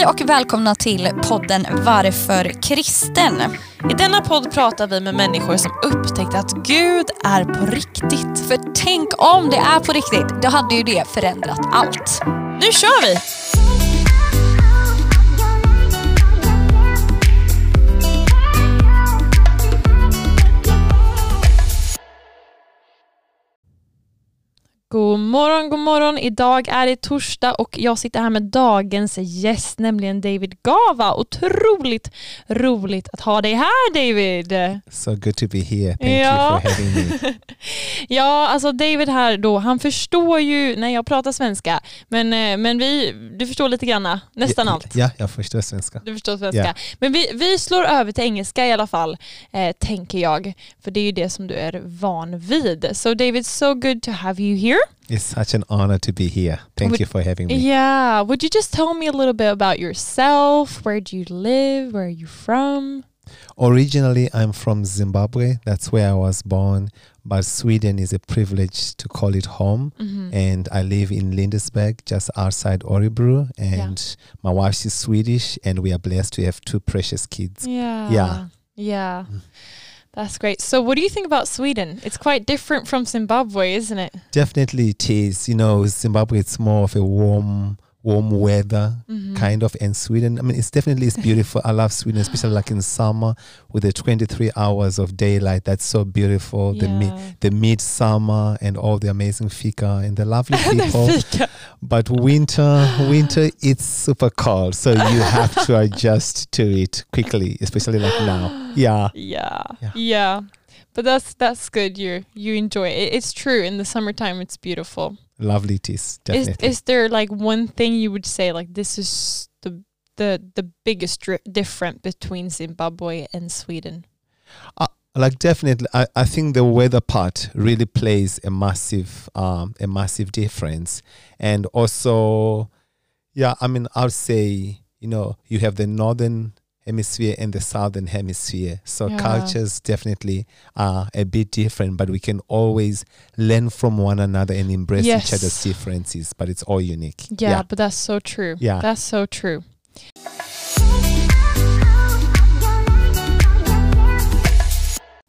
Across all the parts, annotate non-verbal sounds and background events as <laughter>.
Hej och välkomna till podden Varför kristen? I denna podd pratar vi med människor som upptäckt att Gud är på riktigt. För tänk om det är på riktigt, då hade ju det förändrat allt. Nu kör vi! God morgon, god morgon. Idag är det torsdag och jag sitter här med dagens gäst, nämligen David Gava. Otroligt roligt att ha dig här David. So good to be here. Thank ja. you for having me. <laughs> ja, alltså David här då, han förstår ju när jag pratar svenska, men, eh, men vi, du förstår lite grann, nästan ja, allt. Ja, jag förstår svenska. Du förstår svenska. Yeah. Men vi, vi slår över till engelska i alla fall, eh, tänker jag, för det är ju det som du är van vid. So David, so good to have you here. It's such an honor to be here. Thank would, you for having me. Yeah. Would you just tell me a little bit about yourself? Where do you live? Where are you from? Originally, I'm from Zimbabwe. That's where I was born. But Sweden is a privilege to call it home. Mm-hmm. And I live in Lindesberg, just outside Örebro. And yeah. my wife is Swedish, and we are blessed to have two precious kids. Yeah. Yeah. Yeah. Mm. That's great. So, what do you think about Sweden? It's quite different from Zimbabwe, isn't it? Definitely, it is. You know, Zimbabwe it's more of a warm, warm weather mm-hmm. kind of, and Sweden. I mean, it's definitely it's beautiful. I love Sweden, especially like in summer with the twenty three hours of daylight. That's so beautiful. Yeah. The mi- the midsummer and all the amazing fika and the lovely <laughs> people. the but winter, winter, it's super cold, so you have to <laughs> adjust to it quickly, especially like now. Yeah. Yeah. Yeah. yeah. But that's that's good. You you enjoy it. It's true. In the summertime, it's beautiful. Lovely is. Definitely. Is, is there like one thing you would say like this is the the the biggest difference between Zimbabwe and Sweden? Uh, like definitely, I, I think the weather part really plays a massive um a massive difference, and also, yeah, I mean, I'll say you know you have the northern hemisphere and the southern hemisphere. So yeah. cultures definitely are a bit different, but we can always learn from one another and embrace yes. each other's differences. But it's all unique. Yeah, yeah, but that's so true. Yeah, that's so true.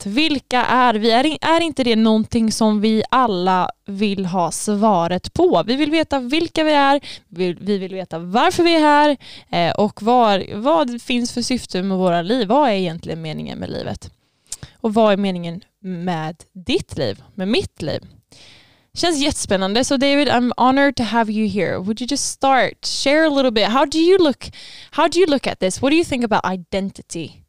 Vilka är vi? Är, är inte det någonting som vi alla vill ha svaret på? Vi vill veta vilka vi är, vi, vi vill veta varför vi är här eh, och var, vad finns för syfte med våra liv? Vad är egentligen meningen med livet? Och vad är meningen med ditt liv, med mitt liv? Känns jättespännande. So David, I'm honored to have you here. Would you just start, share a little bit? How do you look, how do you look at this? What do you think about identity?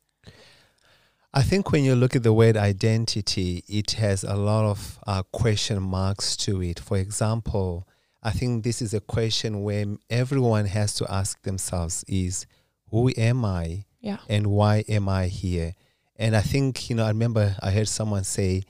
I think when you look at the word identity, it has a lot of uh, question marks to it. For example, I think this is a question where everyone has to ask themselves is who am I? Yeah. And why am I here? And I think, you know, I remember I heard someone say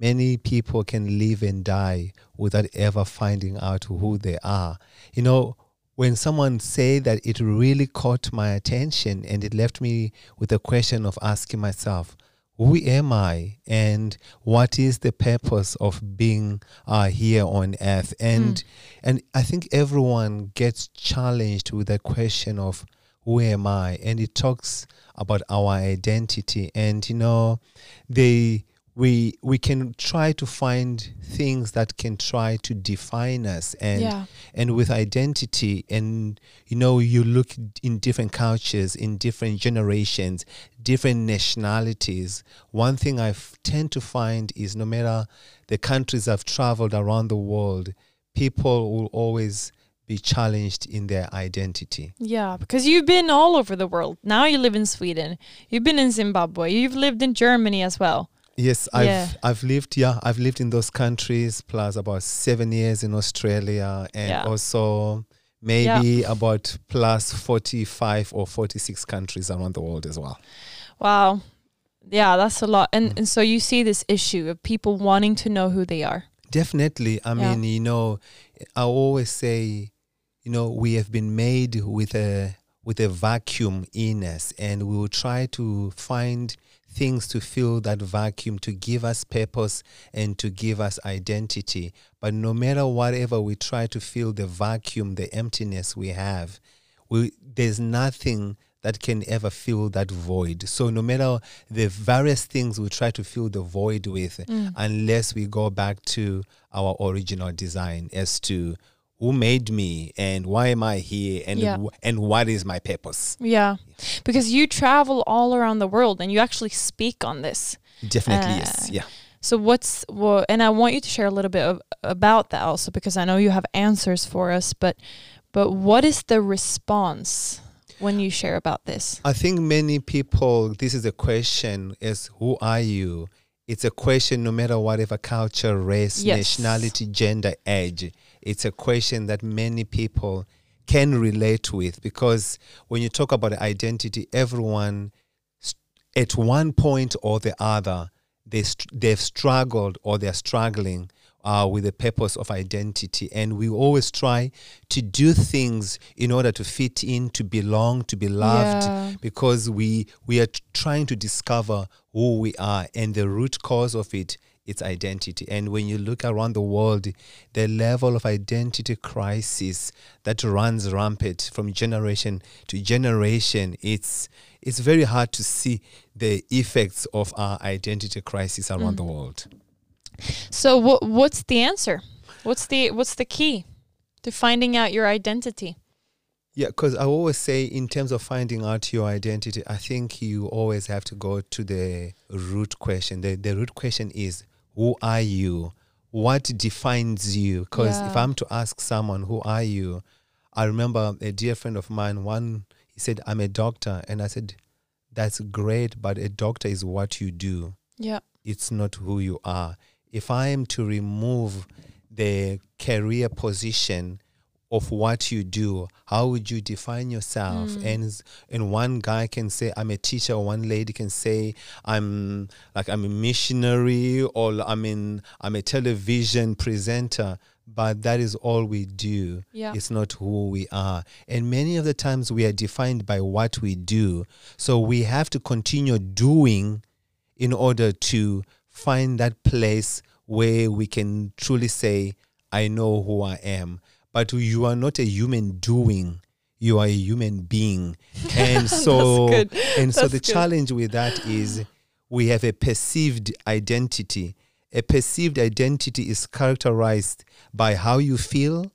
many people can live and die without ever finding out who they are. You know, when someone said that it really caught my attention and it left me with a question of asking myself who am i and what is the purpose of being uh, here on earth? And mm. and i think everyone gets challenged with the question of who am i? And it talks about our identity. And you know they we we can try to find things that can try to define us and yeah. and with identity and you know you look in different cultures in different generations different nationalities one thing i tend to find is no matter the countries i've traveled around the world people will always be challenged in their identity. Yeah, because you've been all over the world. Now you live in Sweden. You've been in Zimbabwe. You've lived in Germany as well. Yes, I've yeah. I've lived yeah I've lived in those countries plus about seven years in Australia and yeah. also maybe yeah. about plus forty five or forty six countries around the world as well. Wow, yeah, that's a lot. And mm. and so you see this issue of people wanting to know who they are. Definitely, I mean you know, I always say, you know, we have been made with a with a vacuum in us, and we will try to find things to fill that vacuum, to give us purpose and to give us identity. But no matter whatever we try to fill the vacuum, the emptiness we have, we, there's nothing that can ever fill that void. So no matter the various things we try to fill the void with, Mm. unless we go back to our original design as to who made me and why am I here and Yeah. wh- and what is my purpose. Yeah. Because you travel all around the world and you actually speak on this. Definitely Uh, yes. Yeah. So what's what and I want you to share a little bit of, about that also because I know you have answers for us but but what is the response when you share about this? I think many people, this is a question is who are you? It's a question no matter whatever culture, race, Yes. nationality, gender, age. It's a question that many people can relate with because when you talk about identity, everyone at one point or the other, they they've struggled or they're struggling uh, with the purpose of identity. And we always try to do things in order to fit in, to belong, to be loved, Yeah. because we we are t- trying to discover who we are and the root cause of it it's identity and when you look around the world the level of identity crisis that runs rampant from generation to generation it's it's very hard to see the effects of our identity crisis around the world So what what's the answer? What's the what's the key to finding out your identity? Yeah, because I always say, in terms of finding out your identity, I think you always have to go to the root question. The, the root question is, who are you? What defines you? Because if I'm to ask someone, who are you? I remember a dear friend of mine, one, he said, I'm a doctor. And I said, that's great, but a doctor is what you do Yeah. it's not who you are. If I am to remove the career position of what you do, how would you define yourself? Mm. And and one guy can say I'm a teacher, one lady can say I'm like I'm a missionary or I'm in I'm a television presenter, but that is all we do. Yeah. It's not who we are. And many of the times we are defined by what we do. So we have to continue doing in order to find that place where we can truly say, I know who I am. But you are not a human doing, you are a human being. <laughs> And so and so the good. challenge with that is we have a perceived identity. A perceived identity is characterized by how you feel,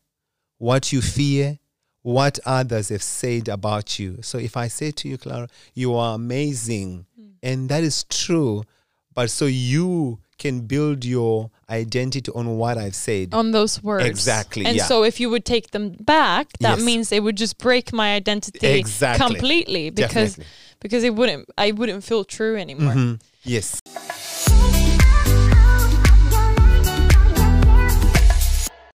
what you fear, what others have said about you. So if I say to you, Clara, you are amazing, and that is true, but so you can build your identity on what I've said. On those words. Exactly, And yeah. so if you would take them back, that Yes. means it would just break my identity Exactly. completely because Definitely. because it wouldn't I wouldn't feel true anymore. Mhm. Yes.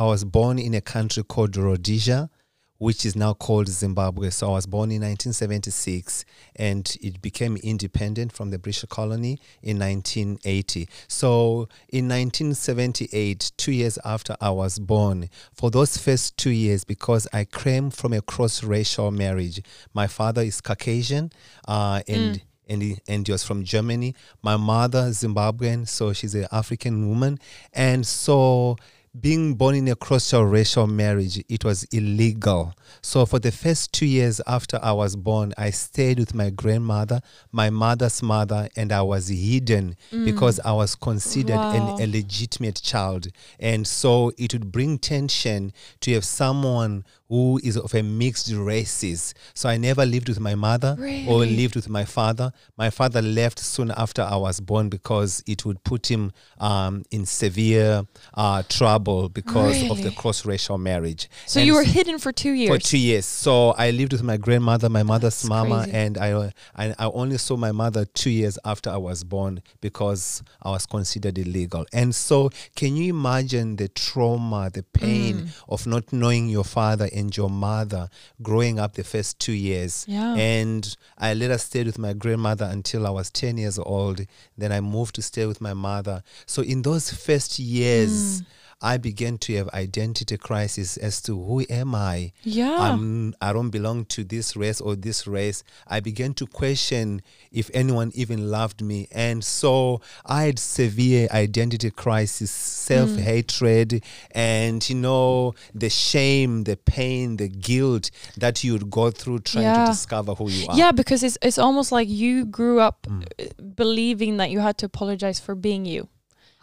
I was born in a country called Rhodesia, which is now called Zimbabwe. So I was born in 1976 and it became independent from the British colony in 1980. So in 1978, two years after I was born, for those first two years, because I came from a cross racial marriage, my father is Caucasian uh, and and he, and he was from Germany. My mother Zimbabwean, so she's an African woman, and so being born in a cross-racial marriage, it was illegal. So for the first two years after I was born, I stayed with my grandmother, my mother's mother, and I was hidden mm. because I was considered Wow. an illegitimate child, and so it would bring tension to have someone who is of a mixed races. So I never lived with my mother or lived with my father. My father left soon after I was born because it would put him um, in severe uh, trouble because of the cross racial marriage. So And you were hidden for two years. for two years. So I lived with my grandmother, my mother's That's mama, crazy. and I, I I only saw my mother two years after I was born because I was considered illegal. And so, can you imagine the trauma, the pain Mm. of not knowing your father and your mother growing up the first two years? Yeah. And I later stayed with my grandmother until I was ten years old. Then I moved to stay with my mother. So in those first years. Mm. I began to have identity crisis as to who am I? Yeah. I'm, I don't belong to this race or this race. I began to question if anyone even loved me. And so I had severe identity crisis, self hatred, and, you know, the shame, the pain, the guilt that you would go through trying Yeah. to discover who you are. yeah, because it's it's almost like you grew up Mm. uh, believing that you had to apologize for being you.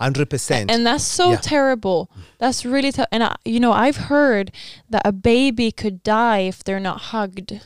100%. And that's so Yeah. terrible. That's really tough. And I, you know, I've heard that a baby could die if they're not hugged,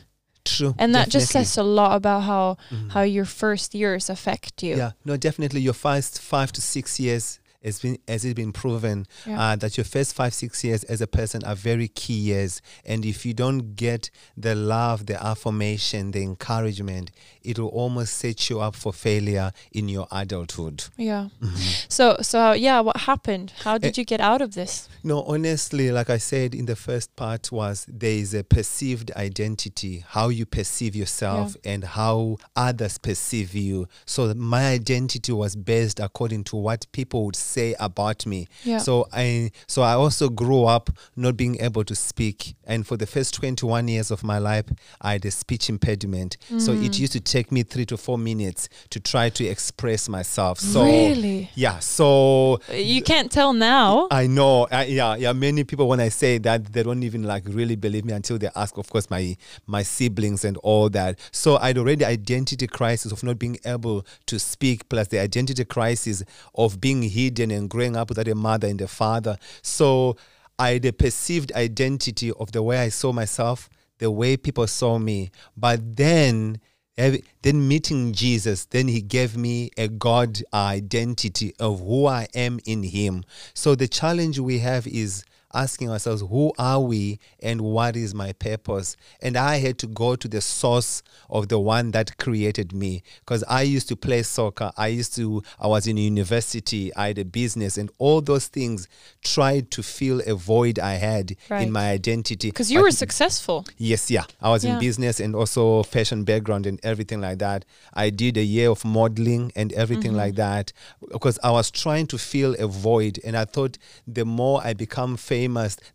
True. and that just says a lot about how Mhm. how your first years affect you. Yeah, no, definitely. Your first five to six years has been has it's been proven Yeah. uh, that your first five six years as a person are very key years, and if you don't get the love, the affirmation, the encouragement, it will almost set you up for failure in your adulthood. Yeah. Mm-hmm. So so yeah, what happened? How Eh, did you get out of this? No, honestly, like I said in the first part, was there is a perceived identity, how you perceive yourself and how others perceive you. So my identity was based according to what people would say about me. Yeah. So I so I also grew up not being able to speak, and for the first twenty one years of my life, I had a speech impediment. So Mm. it used to take me three to four minutes to try to express myself. So really? yeah, so You can't tell now. I know. I, yeah, yeah. Many people, when I say that, they don't even like really believe me until they ask. Of course, my my siblings and all that. So I'd already identity crisis of not being able to speak, plus the identity crisis of being and growing up without a mother and a father. So I had a perceived identity of the way I saw myself, the way people saw me. But then then meeting Jesus, then he gave me a God identity of who I am in him. So the challenge we have is asking ourselves, who are we and what is my purpose? And I had to go to the source of the one that created me because I used to play soccer. I used to, I was in university, I had a business, and all those things tried to fill a void I had Right. in my identity. Because you But were successful. Yes, yeah. I was Yeah. in business and also fashion background and everything like that. I did a year of modeling and everything Mm-hmm. like that because I was trying to fill a void. And I thought the more I become famous,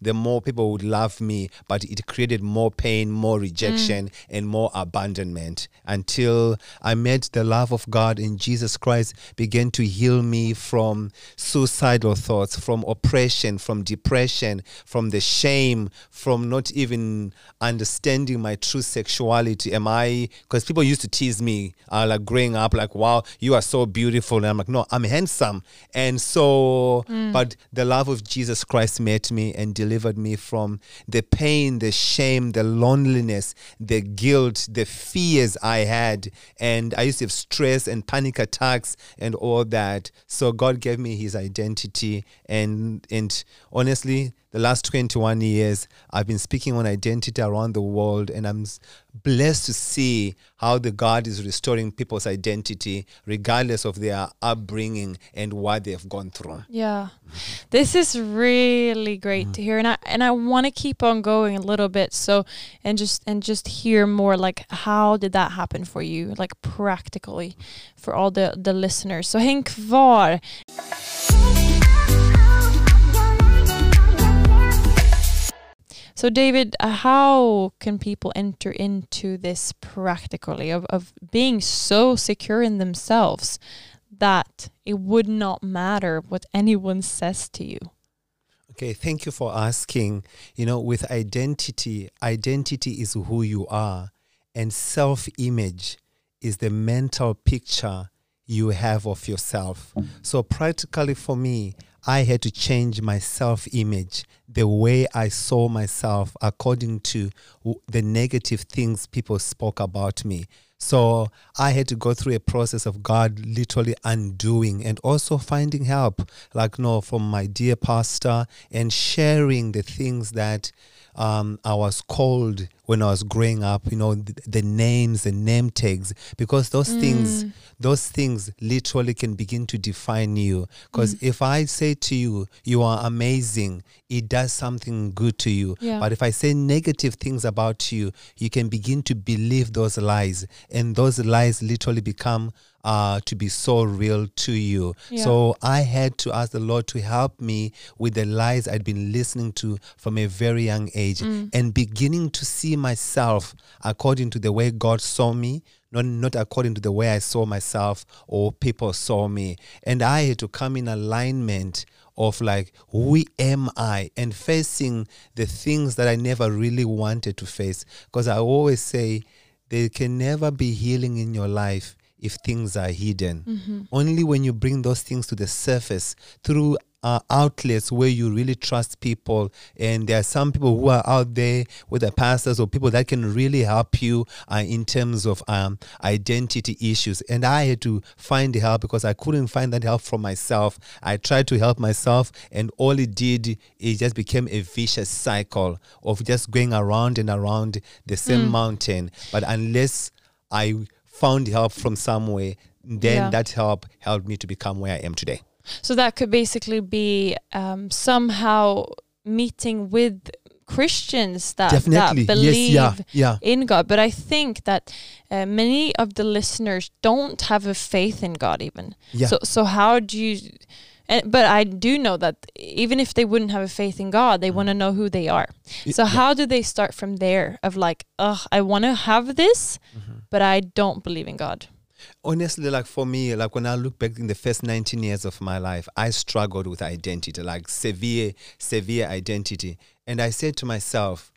the more people would love me. But it created more pain, more rejection, Mm. and more abandonment until I met the love of God and Jesus Christ began to heal me from suicidal thoughts, from oppression, from depression, from the shame, from not even understanding my true sexuality. Am I, because people used to tease me, uh, like growing up, like, wow, you are so beautiful. And I'm like, no, I'm handsome. And so, but the love of Jesus Christ met me and delivered me from the pain, the shame, the loneliness, the guilt, the fears I had. And I used to have stress and panic attacks and all that. So God gave me his identity. And, and honestly, the last 21 years, I've been speaking on identity around the world, and I'm blessed to see how the God is restoring people's identity, regardless of their upbringing and what they've gone through. Yeah. This is really great to hear and I and I want to keep on going a little bit so and just and just hear more like how did that happen for you like practically for all the the listeners. So häng kvar. So David, uh, how can people enter into this practically of, of being so secure in themselves that it would not matter what anyone says to you? Okay, thank you for asking. You know, with identity, identity is who you are, and self image is the mental picture you have of yourself. So, practically for me, I had to change my self image, the way I saw myself according to the negative things people spoke about me. So I had to go through a process of God literally undoing and also finding help, like no, from my dear pastor and sharing the things that um, I was called when I was growing up. You know, the, the names, the name tags, because those things, those things literally can begin to define you. Because if I say to you, you are amazing, it does something good to you. Yeah. But if I say negative things about you, you can begin to believe those lies, and those lies literally become uh, to be so real to you. Yeah. So I had to ask the Lord to help me with the lies I'd been listening to from a very young age Mm. and beginning to see myself according to the way God saw me, not, not according to the way I saw myself or people saw me. And I had to come in alignment of like, who am I? And facing the things that I never really wanted to face. Because I always say, there can never be healing in your life if things are hidden. Only when you bring those things to the surface through uh, outlets where you really trust people, and there are some people who are out there with the pastors or people that can really help you uh, in terms of um, identity issues. And I had to find help because I couldn't find that help from myself. I tried to help myself, and all it did it just became a vicious cycle of just going around and around the same mountain. But unless I found help from somewhere, then Yeah. that help helped me to become where I am today. So that could basically be um, somehow meeting with Christians that, Definitely, that yes, believe yeah, yeah. in God. But I think that uh, many of the listeners don't have a faith in God even. Yeah. So so how do you? And, but I do know that even if they wouldn't have a faith in God, they want to know who they are. So Mm. yeah. how do they start from there? Of like, oh, I want to have this, Mm-hmm. but I don't believe in God. honestly like for me like when i look back in the first 19 years of my life i struggled with identity like severe severe identity and i said to myself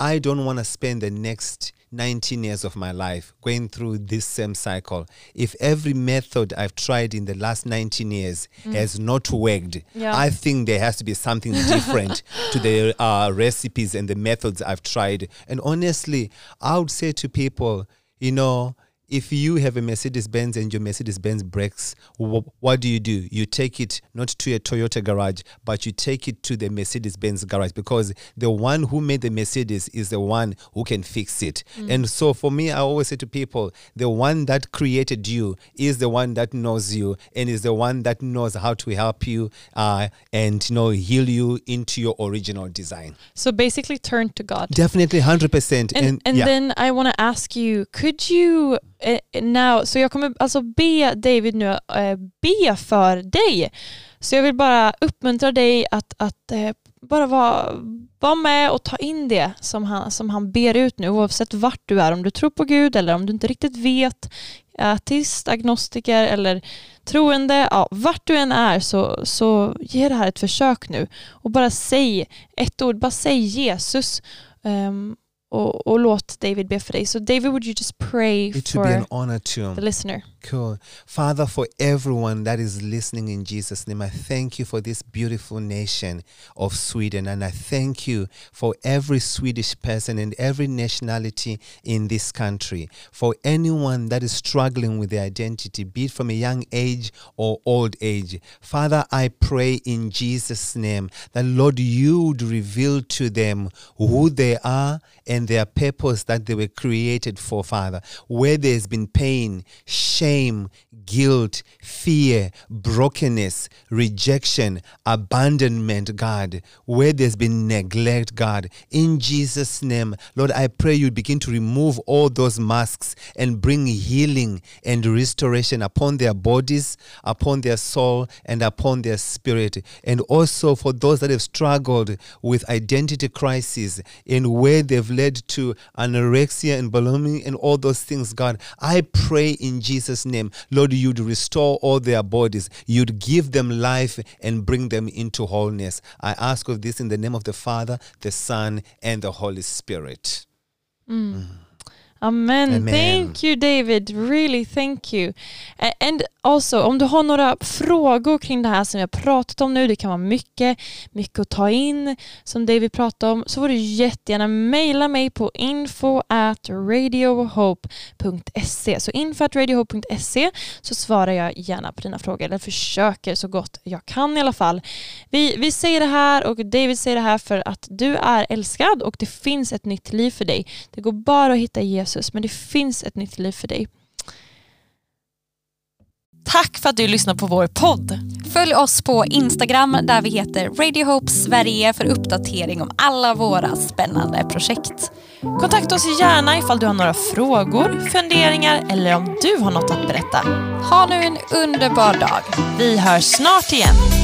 i don't want to spend the next 19 years of my life going through this same cycle. If every method i've tried in the last 19 years has not worked Yeah. i think there has to be something different <laughs> to the uh, recipes and the methods i've tried. And honestly i would say to people you know if you have a Mercedes Benz and your Mercedes Benz breaks, wh- what do you do? You take it not to a Toyota garage, but you take it to the Mercedes Benz garage because the one who made the Mercedes is the one who can fix it. And so for me, I always say to people, the one that created you is the one that knows you and is the one that knows how to help you uh, and you know heal you into your original design. So basically, turn to God. Definitely, hundred percent. And, and yeah. then I want to ask you, could you Eh, now, så jag kommer alltså be David nu eh, be för dig. Så jag vill bara uppmuntra dig att, att eh, bara vara, vara med och ta in det som han, som han ber ut nu, oavsett vart du är, om du tror på Gud eller om du inte riktigt vet, Artist, agnostiker eller troende, ja, vart du än är så, så ge det här ett försök nu och bara säg ett ord, bara säg Jesus um, och, och låt David be för dig. Så David, would you just pray it would be an for honor to the listener? Cool. Father, for everyone that is listening in Jesus' name, I thank you for this beautiful nation of Sweden. And I thank you for every Swedish person and every nationality in this country. For anyone that is struggling with their identity, be it from a young age or old age. Father, I pray in Jesus' name that, Lord, you would reveal to them who they are and their purpose that they were created for, Father. Where there's been pain, shame, guilt, fear, brokenness, rejection, abandonment, God, where there's been neglect, God, in Jesus' name, Lord, I pray you begin to remove all those masks and bring healing and restoration upon their bodies, upon their soul, and upon their spirit. And also for those that have struggled with identity crisis and where they've led to anorexia and bulimia and all those things, God, I pray in Jesus' name, Lord, you'd restore all their bodies, you'd give them life and bring them into wholeness. I ask of this in the name of the Father, the Son, and the Holy Spirit. Mm. Mm. Amen. Amen. Thank you David, really thank you. A- And also, om du har några frågor kring det här som vi har pratat om nu, det kan vara mycket, mycket att ta in som David pratade om, så får du jättegärna mejla mig på info at radiohope.se. Så info at radiohope.se så svarar jag gärna på dina frågor, eller försöker så gott jag kan i alla fall. Vi, vi säger det här och David säger det här för att du är älskad och det finns ett nytt liv för dig. Det går bara att hitta Jesus men det finns ett nytt liv för dig. Tack för att du lyssnar på vår podd. Följ oss på Instagram där vi heter Radio Hope Sverige för uppdatering om alla våra spännande projekt. Kontakta oss gärna ifall du har några frågor, funderingar eller om du har något att berätta. Ha nu en underbar dag. Vi hörs snart igen.